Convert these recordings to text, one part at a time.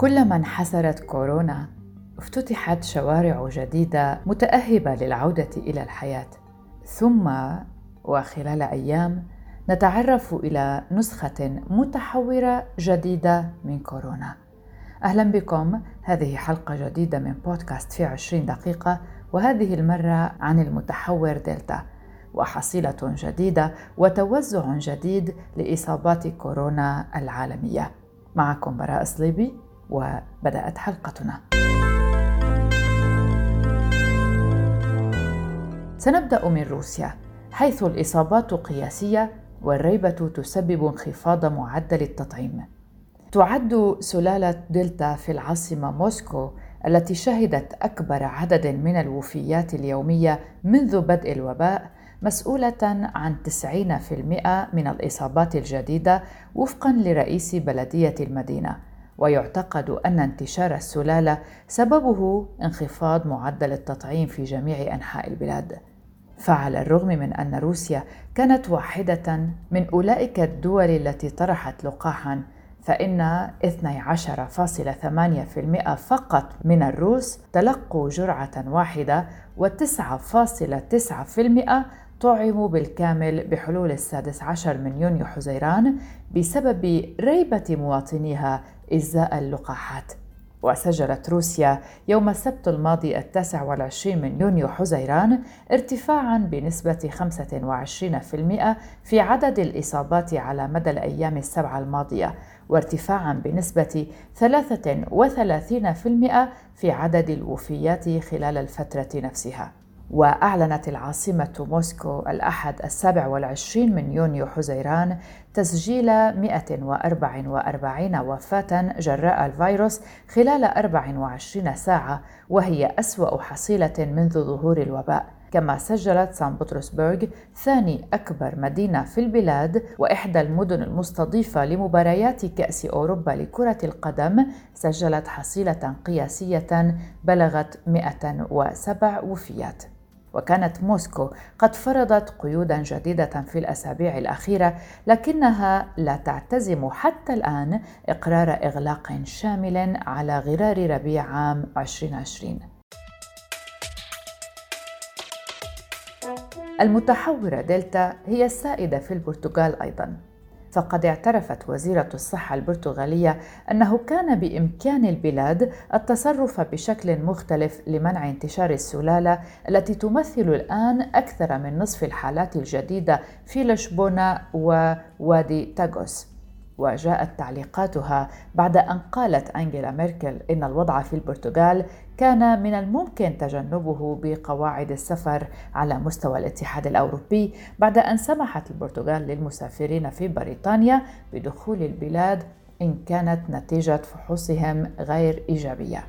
كلما انحسرت كورونا افتتحت شوارع جديدة متأهبة للعودة إلى الحياة. ثم وخلال أيام نتعرف إلى نسخة متحورة جديدة من كورونا. أهلا بكم. هذه حلقة جديدة من بودكاست في عشرين دقيقة وهذه المرة عن المتحور دلتا. وحصيلة جديدة وتوزع جديد لإصابات كورونا العالمية. معكم براء صليبي. وبدأت حلقتنا. سنبدأ من روسيا حيث الإصابات قياسية والريبة تسبب انخفاض معدل التطعيم. تعد سلالة دلتا في العاصمة موسكو التي شهدت أكبر عدد من الوفيات اليومية منذ بدء الوباء مسؤولة عن 90% من الإصابات الجديدة وفقا لرئيس بلدية المدينة. ويعتقد أن انتشار السلالة سببه انخفاض معدل التطعيم في جميع أنحاء البلاد. فعلى الرغم من أن روسيا كانت واحدة من أولئك الدول التي طرحت لقاحا فإن 12.8% فقط من الروس تلقوا جرعة واحدة و9.9% طعموا بالكامل بحلول السادس عشر من يونيو حزيران بسبب ريبة مواطنيها إزاء اللقاحات. وسجلت روسيا يوم السبت الماضي التاسع والعشرين من يونيو حزيران ارتفاعا بنسبة 25% في عدد الإصابات على مدى الأيام السبعة الماضية وارتفاعا بنسبة 33% في عدد الوفيات خلال الفترة نفسها. وأعلنت العاصمة موسكو الأحد السابع والعشرين من يونيو حزيران تسجيل 144 وفاة جراء الفيروس خلال 24 ساعة وهي أسوأ حصيلة منذ ظهور الوباء. كما سجلت سان بطرسبرغ ثاني أكبر مدينة في البلاد وإحدى المدن المستضيفة لمباريات كأس أوروبا لكرة القدم سجلت حصيلة قياسية بلغت 107 وفيات. وكانت موسكو قد فرضت قيودا جديدة في الأسابيع الأخيرة لكنها لا تعتزم حتى الآن إقرار إغلاق شامل على غرار ربيع عام 2020 المتحورة دلتا هي السائدة في البرتغال أيضا. فقد اعترفت وزيرة الصحة البرتغالية أنه كان بإمكان البلاد التصرف بشكل مختلف لمنع انتشار السلالة التي تمثل الآن أكثر من نصف الحالات الجديدة في لشبونة ووادي تاغوس. وجاءت تعليقاتها بعد أن قالت أنجيلا ميركل إن الوضع في البرتغال كان من الممكن تجنبه بقواعد السفر على مستوى الاتحاد الأوروبي بعد أن سمحت البرتغال للمسافرين في بريطانيا بدخول البلاد إن كانت نتيجة فحوصهم غير إيجابية.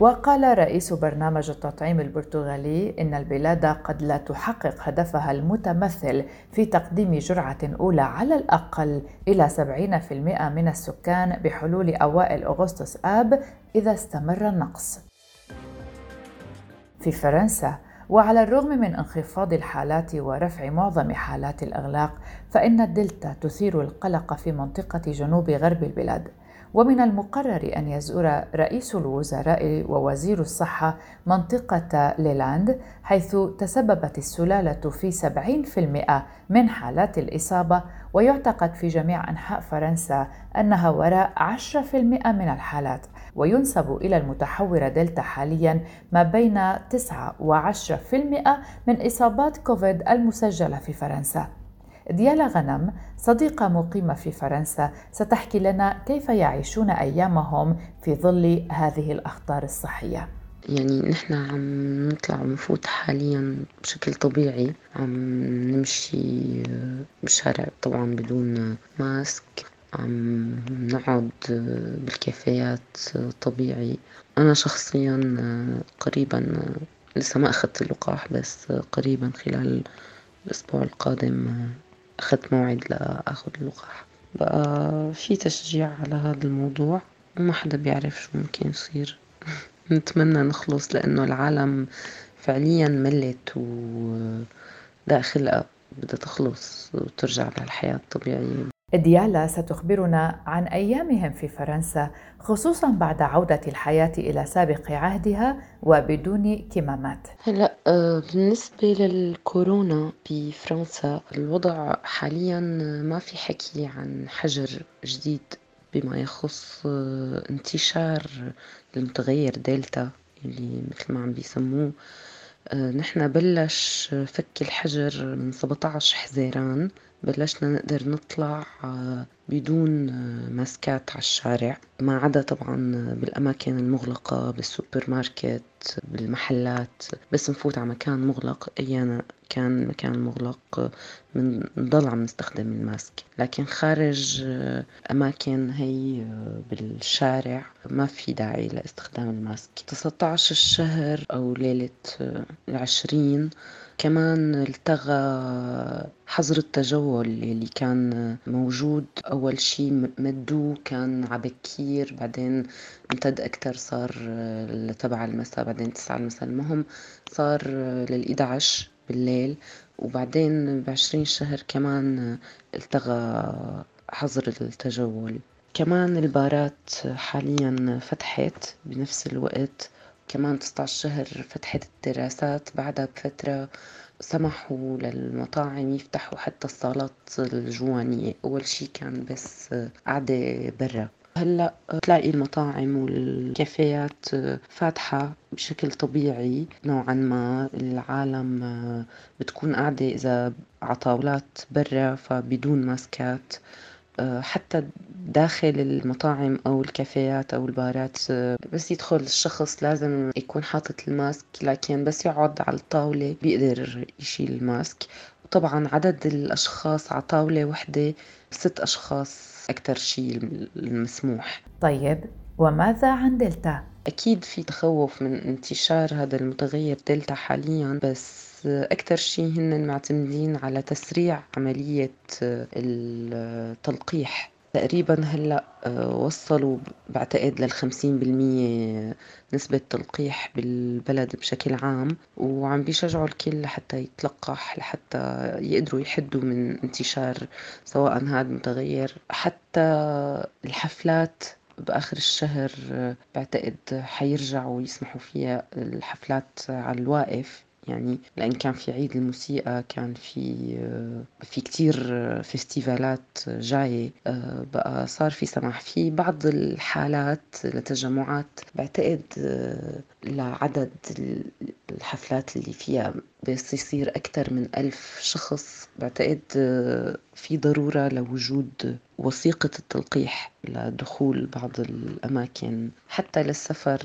وقال رئيس برنامج التطعيم البرتغالي إن البلاد قد لا تحقق هدفها المتمثل في تقديم جرعة أولى على الأقل إلى 70% من السكان بحلول أوائل أغسطس آب إذا استمر النقص. في فرنسا وعلى الرغم من انخفاض الحالات ورفع معظم حالات الإغلاق فإن الدلتا تثير القلق في منطقة جنوب غرب البلاد ومن المقرر أن يزور رئيس الوزراء ووزير الصحة منطقة ليلاند حيث تسببت السلالة في 70% من حالات الإصابة ويعتقد في جميع أنحاء فرنسا أنها وراء 10% من الحالات وينسب إلى المتحورة دلتا حاليا ما بين 9 و10% من إصابات كوفيد المسجلة في فرنسا. ديالا غنم صديقة مقيمة في فرنسا ستحكي لنا كيف يعيشون أيامهم في ظل هذه الأخطار الصحية. يعني نحن عم نطلع ونفوت حاليا بشكل طبيعي. عم نمشي بالشارع طبعا بدون ماسك. عم نقعد بالكافيات طبيعي. أنا شخصيا قريبا لسه ما أخذت اللقاح بس قريبا خلال الأسبوع القادم أخذت موعد لآخذ اللقاح. بقى في تشجيع على هذا الموضوع. وما حدا بيعرف شو ممكن يصير. نتمنى نخلص لأنه العالم فعليا ملت وداخلها بدها تخلص وترجع للحياة الطبيعية. ديالا ستخبرنا عن أيامهم في فرنسا خصوصا بعد عودة الحياة إلى سابق عهدها وبدون كمامات. هلا آه، بالنسبة للكورونا بفرنسا الوضع حاليا ما في حكي عن حجر جديد بما يخص آه، انتشار المتغير دلتا اللي مثل ما عم بيسموه. آه، نحن بلش فك الحجر من 17 حزيران. بلشنا نقدر نطلع آه، بدون آه، ماسكات على الشارع. ما عدا طبعا بالأماكن المغلقة بالسوبر ماركت بالمحلات. بس نفوت على مكان مغلق. أيانا كان مكان مغلق من نضل عم نستخدم ال mask. لكن خارج آه، أماكن هي بالشارع ما في داعي لاستخدام الماسك. 19 الشهر أو ليلة العشرين كمان التغى حظر التجول اللي كان موجود. أول شي مدوه كان عبكير بعدين امتد أكتر صار لتبع المساء بعدين تسعة المساء. المهم صار لل عشر بالليل. وبعدين بعشرين شهر كمان التغى حظر التجول. كمان البارات حاليا فتحت بنفس الوقت. كمان 19 شهر فتحت الدراسات بعدها بفترة سمحوا للمطاعم يفتحوا حتى الصالات الجوانية. أول شي كان بس قعدة برا. هلأ تلاقي المطاعم والكافيات فاتحة بشكل طبيعي نوعا ما. العالم بتكون قاعدة إذا عطاولات برا فبدون ماسكات. حتى داخل المطاعم أو الكافيات أو البارات بس يدخل الشخص لازم يكون حاطط ال mask لكن بس يقعد على الطاولة بيقدر يشيل ال mask وطبعا عدد الأشخاص على طاولة وحدة ست أشخاص أكثر شيء المسموح طيب وماذا عن دلتا؟ أكيد في تخوف من انتشار هذا المتغير دلتا حاليا بس أكثر شيء هن معتمدين على تسريع عملية التلقيح. تقريبا هلأ آه، وصلوا بعتقد للخمسين بالمية نسبة تلقيح بالبلد بشكل عام وعم بيشجعوا الكل لحتى يتلقح لحتى يقدروا يحدوا من انتشار سواء هذا المتغير حتى الحفلات بآخر الشهر آه، بعتقد حيرجعوا يسمحوا فيها الحفلات على الواقف. يعني لأن كان في عيد الموسيقى كان في في كتير فيستيفالات جاية بقى صار في سماح. في بعض الحالات لتجمعات بعتقد لعدد الحفلات اللي فيها بس يصير أكثر من ألف شخص. بعتقد في ضرورة لوجود وثيقة التلقيح لدخول بعض الأماكن. حتى للسفر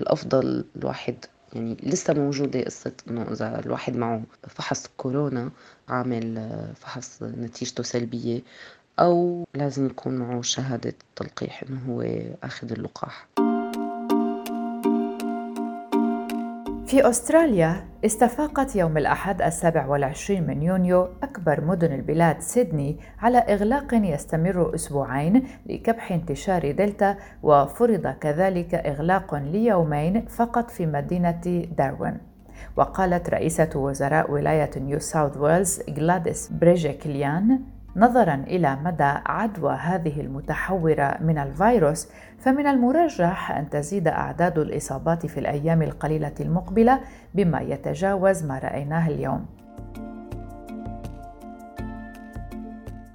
الأفضل الواحد يعني لسه موجودة قصة إنه إذا الواحد معه فحص كورونا عامل فحص نتيجته سلبية أو لازم يكون معه شهادة تلقيح إنه هو أخذ اللقاح. في أستراليا استفاقت يوم الأحد السابع والعشرين من يونيو أكبر مدن البلاد سيدني على إغلاق يستمر أسبوعين لكبح انتشار دلتا وفرض كذلك إغلاق ليومين فقط في مدينة داروين. وقالت رئيسة وزراء ولاية نيو ساوث ويلز غلاديس بريجيكليان نظرا إلى مدى عدوى هذه المتحورة من الفيروس فمن المرجح أن تزيد أعداد الإصابات في الأيام القليلة المقبلة بما يتجاوز ما رأيناه اليوم.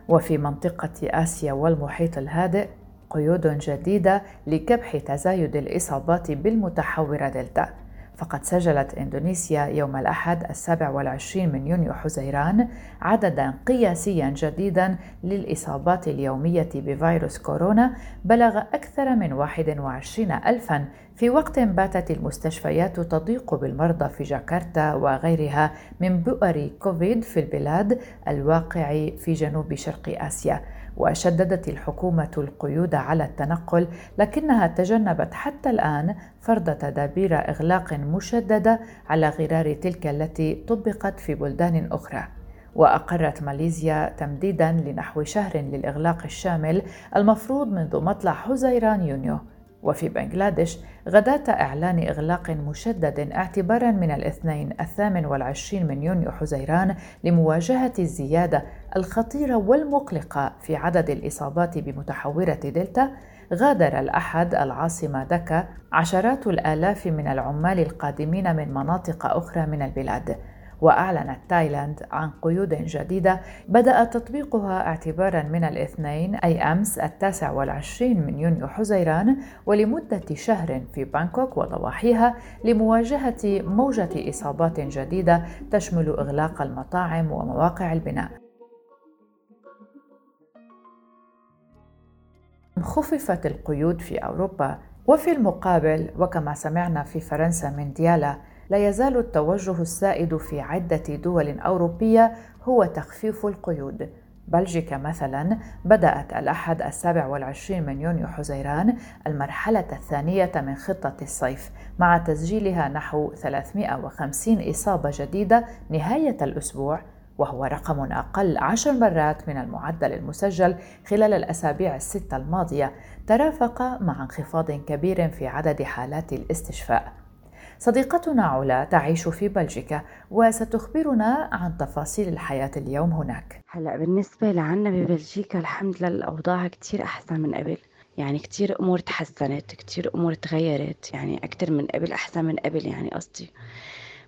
وفي منطقة آسيا والمحيط الهادئ قيود جديدة لكبح تزايد الإصابات بالمتحورة دلتا. فقد سجلت إندونيسيا يوم الأحد السابع والعشرين من يونيو حزيران عددا قياسيا جديدا للإصابات اليومية بفيروس كورونا بلغ أكثر من 21 ألفا في وقت باتت المستشفيات تضيق بالمرضى في جاكرتا وغيرها من بؤر كوفيد في البلاد الواقع في جنوب شرق آسيا. وشددت الحكومة القيود على التنقل لكنها تجنبت حتى الآن فرض تدابير إغلاق مشددة على غرار تلك التي طبقت في بلدان أخرى. وأقرت ماليزيا تمديدا لنحو شهر للإغلاق الشامل المفروض منذ مطلع حزيران يونيو. وفي بنغلاديش غداة إعلان إغلاق مشدد اعتبارا من الاثنين الثامن والعشرين من يونيو حزيران لمواجهة الزيادة الخطيرة والمقلقة في عدد الإصابات بمتحورة دلتا غادر الأحد العاصمة دكا عشرات الآلاف من العمال القادمين من مناطق أخرى من البلاد. وأعلنت تايلاند عن قيود جديدة بدأ تطبيقها اعتبارا من الاثنين أي أمس التاسع والعشرين من يونيو حزيران ولمدة شهر في بانكوك وضواحيها لمواجهة موجة إصابات جديدة تشمل إغلاق المطاعم ومواقع البناء. خففت القيود في أوروبا وفي المقابل وكما سمعنا في فرنسا من ديالا لا يزال التوجه السائد في عدة دول أوروبية هو تخفيف القيود. بلجيكا مثلا بدأت الأحد السابع والعشرين من يونيو حزيران المرحلة الثانية من خطة الصيف مع تسجيلها نحو 350 إصابة جديدة نهاية الأسبوع وهو رقم أقل عشر مرات من المعدل المسجل خلال الأسابيع الستة الماضية ترافق مع انخفاض كبير في عدد حالات الاستشفاء. صديقتنا علا تعيش في بلجيكا وستخبرنا عن تفاصيل الحياة اليوم هناك. هلا بالنسبة لعنا ببلجيكا الحمد لله الأوضاع كتير أحسن من قبل. يعني كتير أمور تحسنت كتير أمور تغيرت. يعني أكتر من قبل أحسن من قبل يعني قصدي.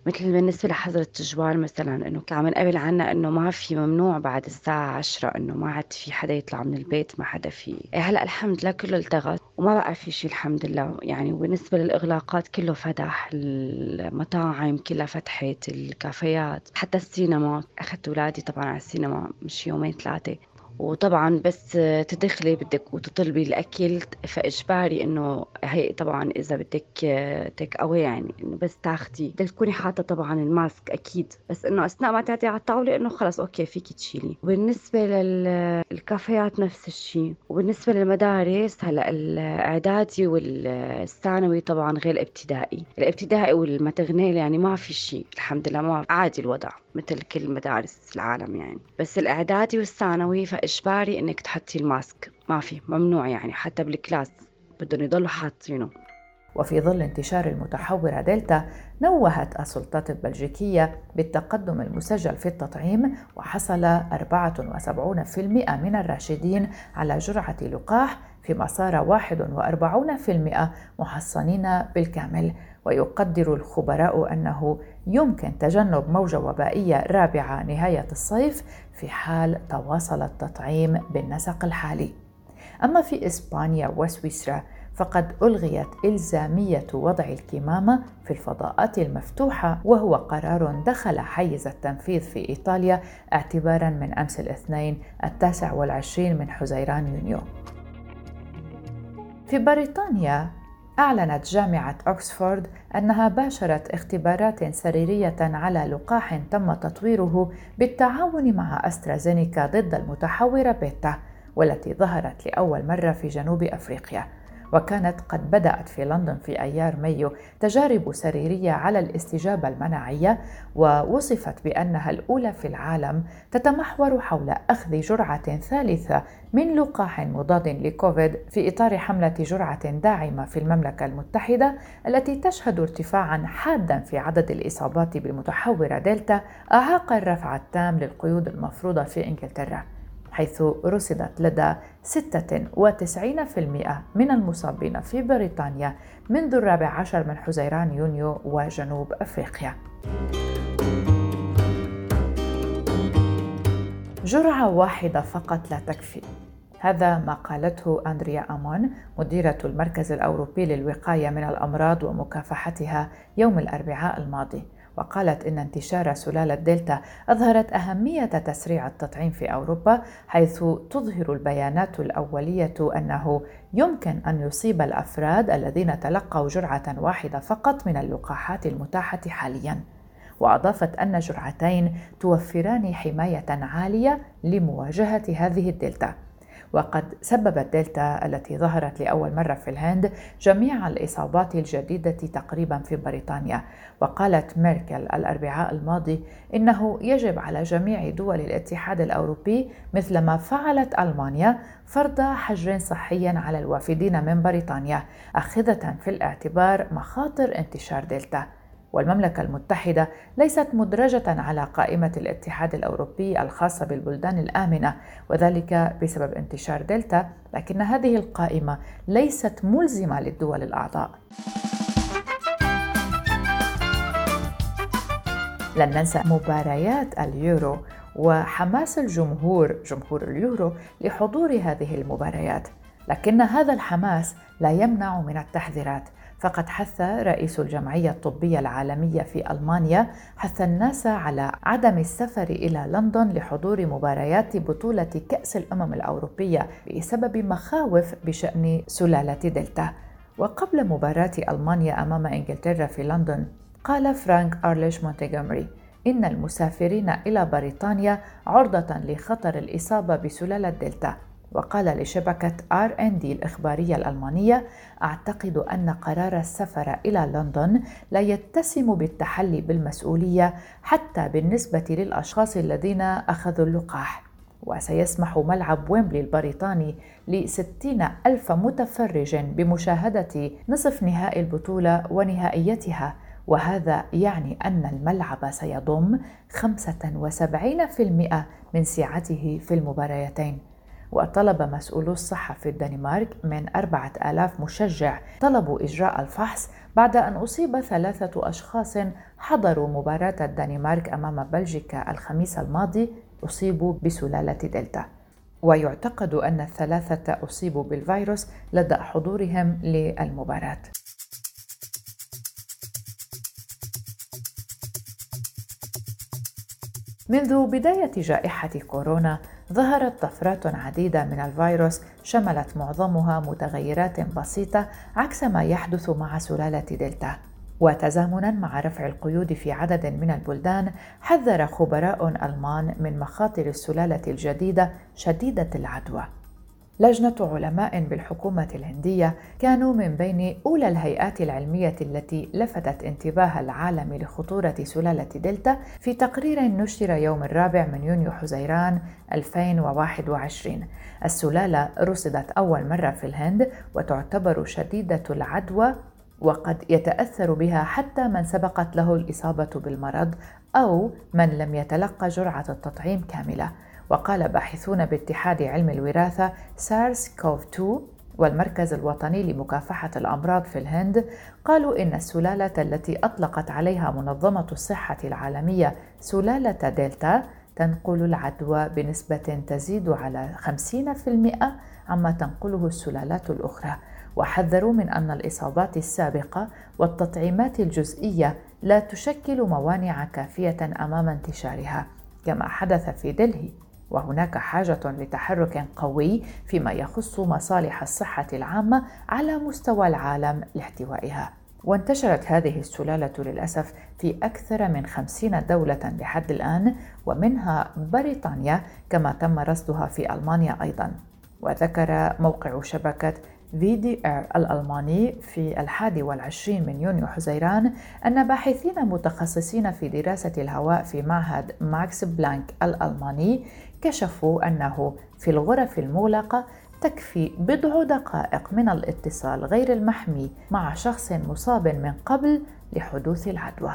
مثل بالنسبة لحظر التجوال مثلا إنه كان من قبل عنا إنه ما في ممنوع بعد الساعة عشرة إنه ما عاد في حدا يطلع من البيت ما حدا في. إيه هلأ الحمد لله كله التغى وما بقى في شيء الحمد لله. يعني وبالنسبة للإغلاقات كله فتح المطاعم كلها فتحت الكافيات حتى السينما. أخذت أولادي طبعا على السينما مش يومين ثلاثة. وطبعا بس تدخلي بدك وتطلبي الأكل فإجباري إنه هي طبعا إذا بدك take away يعني إنه بس تاخدي. بدك تكوني حاطة طبعا ال mask أكيد. بس إنه أثناء ما تقعدي على الطاولة إنه خلص okay فيك تشيلي. وبالنسبة للكافيهات نفس الشيء. وبالنسبة للمدارس هلأ الإعدادي والثانوي طبعا غير الابتدائي الابتدائي وال maternelle يعني ما في شيء الحمد لله ما عادي الوضع مثل كل مدارس العالم يعني. بس الإعدادي والثانوي فاجباري إنك تحطي ال mask. ما في ممنوع يعني حتى بال class. بدهم يضلوا حاطينه. وفي ظل انتشار المتحورة دلتا نوهت السلطات البلجيكية بالتقدم المسجل في التطعيم وحصل 74% من الراشدين على جرعة لقاح فيما صار 41% محصنين بالكامل. ويقدر الخبراء أنه يمكن تجنب موجة وبائية رابعة نهاية الصيف في حال تواصل التطعيم بالنسق الحالي. أما في إسبانيا وسويسرا فقد ألغيت إلزامية وضع الكمامة في الفضاءات المفتوحة وهو قرار دخل حيز التنفيذ في إيطاليا اعتبارا من أمس الاثنين التاسع والعشرين من حزيران يونيو. في بريطانيا أعلنت جامعة أكسفورد أنها باشرت اختبارات سريرية على لقاح تم تطويره بالتعاون مع أسترازينيكا ضد المتحورة بيتا والتي ظهرت لأول مرة في جنوب أفريقيا. وكانت قد بدأت في لندن في أيار مايو تجارب سريرية على الاستجابة المناعية ووصفت بأنها الأولى في العالم تتمحور حول أخذ جرعة ثالثة من لقاح مضاد لكوفيد في إطار حملة جرعة داعمة في المملكة المتحدة التي تشهد ارتفاعا حادا في عدد الإصابات بالمتحورة دلتا أعاق الرفع التام للقيود المفروضة في إنجلترا. حيث رصدت لدى 96% من المصابين في بريطانيا منذ الرابع عشر من حزيران يونيو وجنوب أفريقيا. جرعة واحدة فقط لا تكفي. هذا ما قالته أندريا أمون مديرة المركز الأوروبي للوقاية من الأمراض ومكافحتها يوم الأربعاء الماضي. وقالت إن انتشار سلالة دلتا أظهرت أهمية تسريع التطعيم في أوروبا حيث تظهر البيانات الأولية أنه يمكن أن يصيب الأفراد الذين تلقوا جرعة واحدة فقط من اللقاحات المتاحة حالياً. وأضافت أن جرعتين توفران حماية عالية لمواجهة هذه الدلتا. وقد سببت دلتا التي ظهرت لأول مرة في الهند جميع الإصابات الجديدة تقريبا في بريطانيا. وقالت ميركل الأربعاء الماضي إنه يجب على جميع دول الاتحاد الأوروبي مثلما فعلت ألمانيا فرض حجر صحي على الوافدين من بريطانيا أخذة في الاعتبار مخاطر انتشار دلتا. والمملكة المتحدة ليست مدرجة على قائمة الاتحاد الأوروبي الخاصة بالبلدان الآمنة وذلك بسبب انتشار دلتا لكن هذه القائمة ليست ملزمة للدول الأعضاء. لن ننسى مباريات اليورو وحماس الجمهور جمهور اليورو لحضور هذه المباريات لكن هذا الحماس لا يمنع من التحذيرات. فقد حث رئيس الجمعية الطبية العالمية في ألمانيا حث الناس على عدم السفر إلى لندن لحضور مباريات بطولة كأس الأمم الأوروبية بسبب مخاوف بشأن سلالة دلتا. وقبل مباراة ألمانيا أمام إنجلترا في لندن قال فرانك أرليش مونتيغومري إن المسافرين إلى بريطانيا عرضة لخطر الإصابة بسلالة دلتا. وقال لشبكة آر إن دي الإخبارية الألمانية أعتقد أن قرار السفر إلى لندن لا يتسم بالتحلي بالمسؤولية حتى بالنسبة للأشخاص الذين أخذوا اللقاح. وسيسمح ملعب ويمبلي البريطاني لستين ألف متفرج بمشاهدة نصف نهائي البطولة ونهائيتها. وهذا يعني أن الملعب سيضم 75% من سعته في المباريتين. وطلب مسؤولو الصحة في الدنمارك من أربعة آلاف مشجع. طلبوا إجراء الفحص بعد أن أصيب ثلاثة أشخاص حضروا مباراة الدنمارك أمام بلجيكا الخميس الماضي أصيبوا بسلالة دلتا. ويعتقد أن الثلاثة أصيبوا بالفيروس لدى حضورهم للمباراة. منذ بداية جائحة كورونا ظهرت طفرات عديدة من الفيروس شملت معظمها متغيرات بسيطة عكس ما يحدث مع سلالة دلتا. وتزامنا مع رفع القيود في عدد من البلدان حذر خبراء ألمان من مخاطر السلالة الجديدة شديدة العدوى. لجنة علماء بالحكومة الهندية كانوا من بين أولى الهيئات العلمية التي لفتت انتباه العالم لخطورة سلالة دلتا في تقرير نشر يوم الرابع من يونيو حزيران 2021 السلالة رصدت أول مرة في الهند وتعتبر شديدة العدوى وقد يتأثر بها حتى من سبقت له الإصابة بالمرض أو من لم يتلقى جرعة التطعيم كاملة. وقال باحثون باتحاد علم الوراثة سارس كوف 2 والمركز الوطني لمكافحة الأمراض في الهند قالوا إن السلالة التي أطلقت عليها منظمة الصحة العالمية سلالة دلتا تنقل العدوى بنسبة تزيد على 50% عما تنقله السلالات الأخرى. وحذروا من أن الإصابات السابقة والتطعيمات الجزئية لا تشكل موانع كافية أمام انتشارها كما حدث في دلهي. وهناك حاجة لتحرك قوي فيما يخص مصالح الصحة العامة على مستوى العالم لاحتوائها. وانتشرت هذه السلالة للأسف في أكثر من خمسين دولة لحد الآن ومنها بريطانيا كما تم رصدها في ألمانيا أيضا وذكر موقع شبكة في دي الألماني في الحادي والعشرين من يونيو حزيران أن باحثين متخصصين في دراسة الهواء في معهد ماكس بلانك الألماني كشفوا أنه في الغرف المغلقة تكفي بضع دقائق من الاتصال غير المحمي مع شخص مصاب من قبل لحدوث العدوى.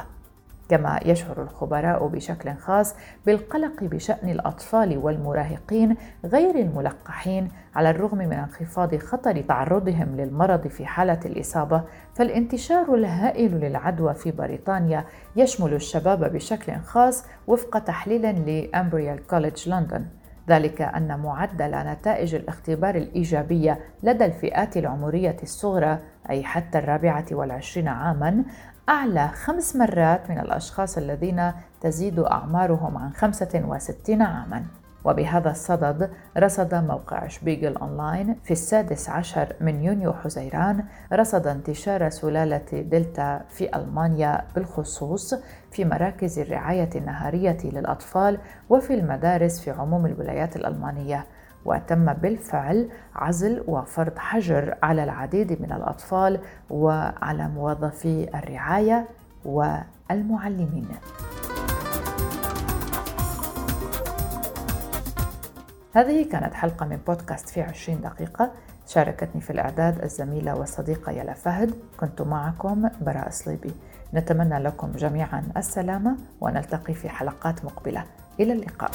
كما يشعر الخبراء بشكل خاص بالقلق بشأن الأطفال والمراهقين غير الملقحين على الرغم من انخفاض خطر تعرضهم للمرض في حالة الإصابة. فالانتشار الهائل للعدوى في بريطانيا يشمل الشباب بشكل خاص وفق تحليل لأمبريال كوليدج لندن. ذلك أن معدل نتائج الاختبار الإيجابية لدى الفئات العمرية الصغرى أي حتى الرابعة والعشرين عاماً أعلى خمس مرات من الأشخاص الذين تزيد أعمارهم عن 65 عاماً. وبهذا الصدد رصد موقع شبيغل أونلاين في السادس عشر من يونيو حزيران رصد انتشار سلالة دلتا في ألمانيا بالخصوص في مراكز الرعاية النهارية للأطفال وفي المدارس في عموم الولايات الألمانية. وتم بالفعل عزل وفرض حجر على العديد من الأطفال وعلى موظفي الرعاية والمعلمين. هذه كانت حلقة من بودكاست في عشرين دقيقة. شاركتني في الإعداد الزميلة والصديقة يلا فهد. كنت معكم براء صليبي. نتمنى لكم جميعا السلامة ونلتقي في حلقات مقبلة. إلى اللقاء.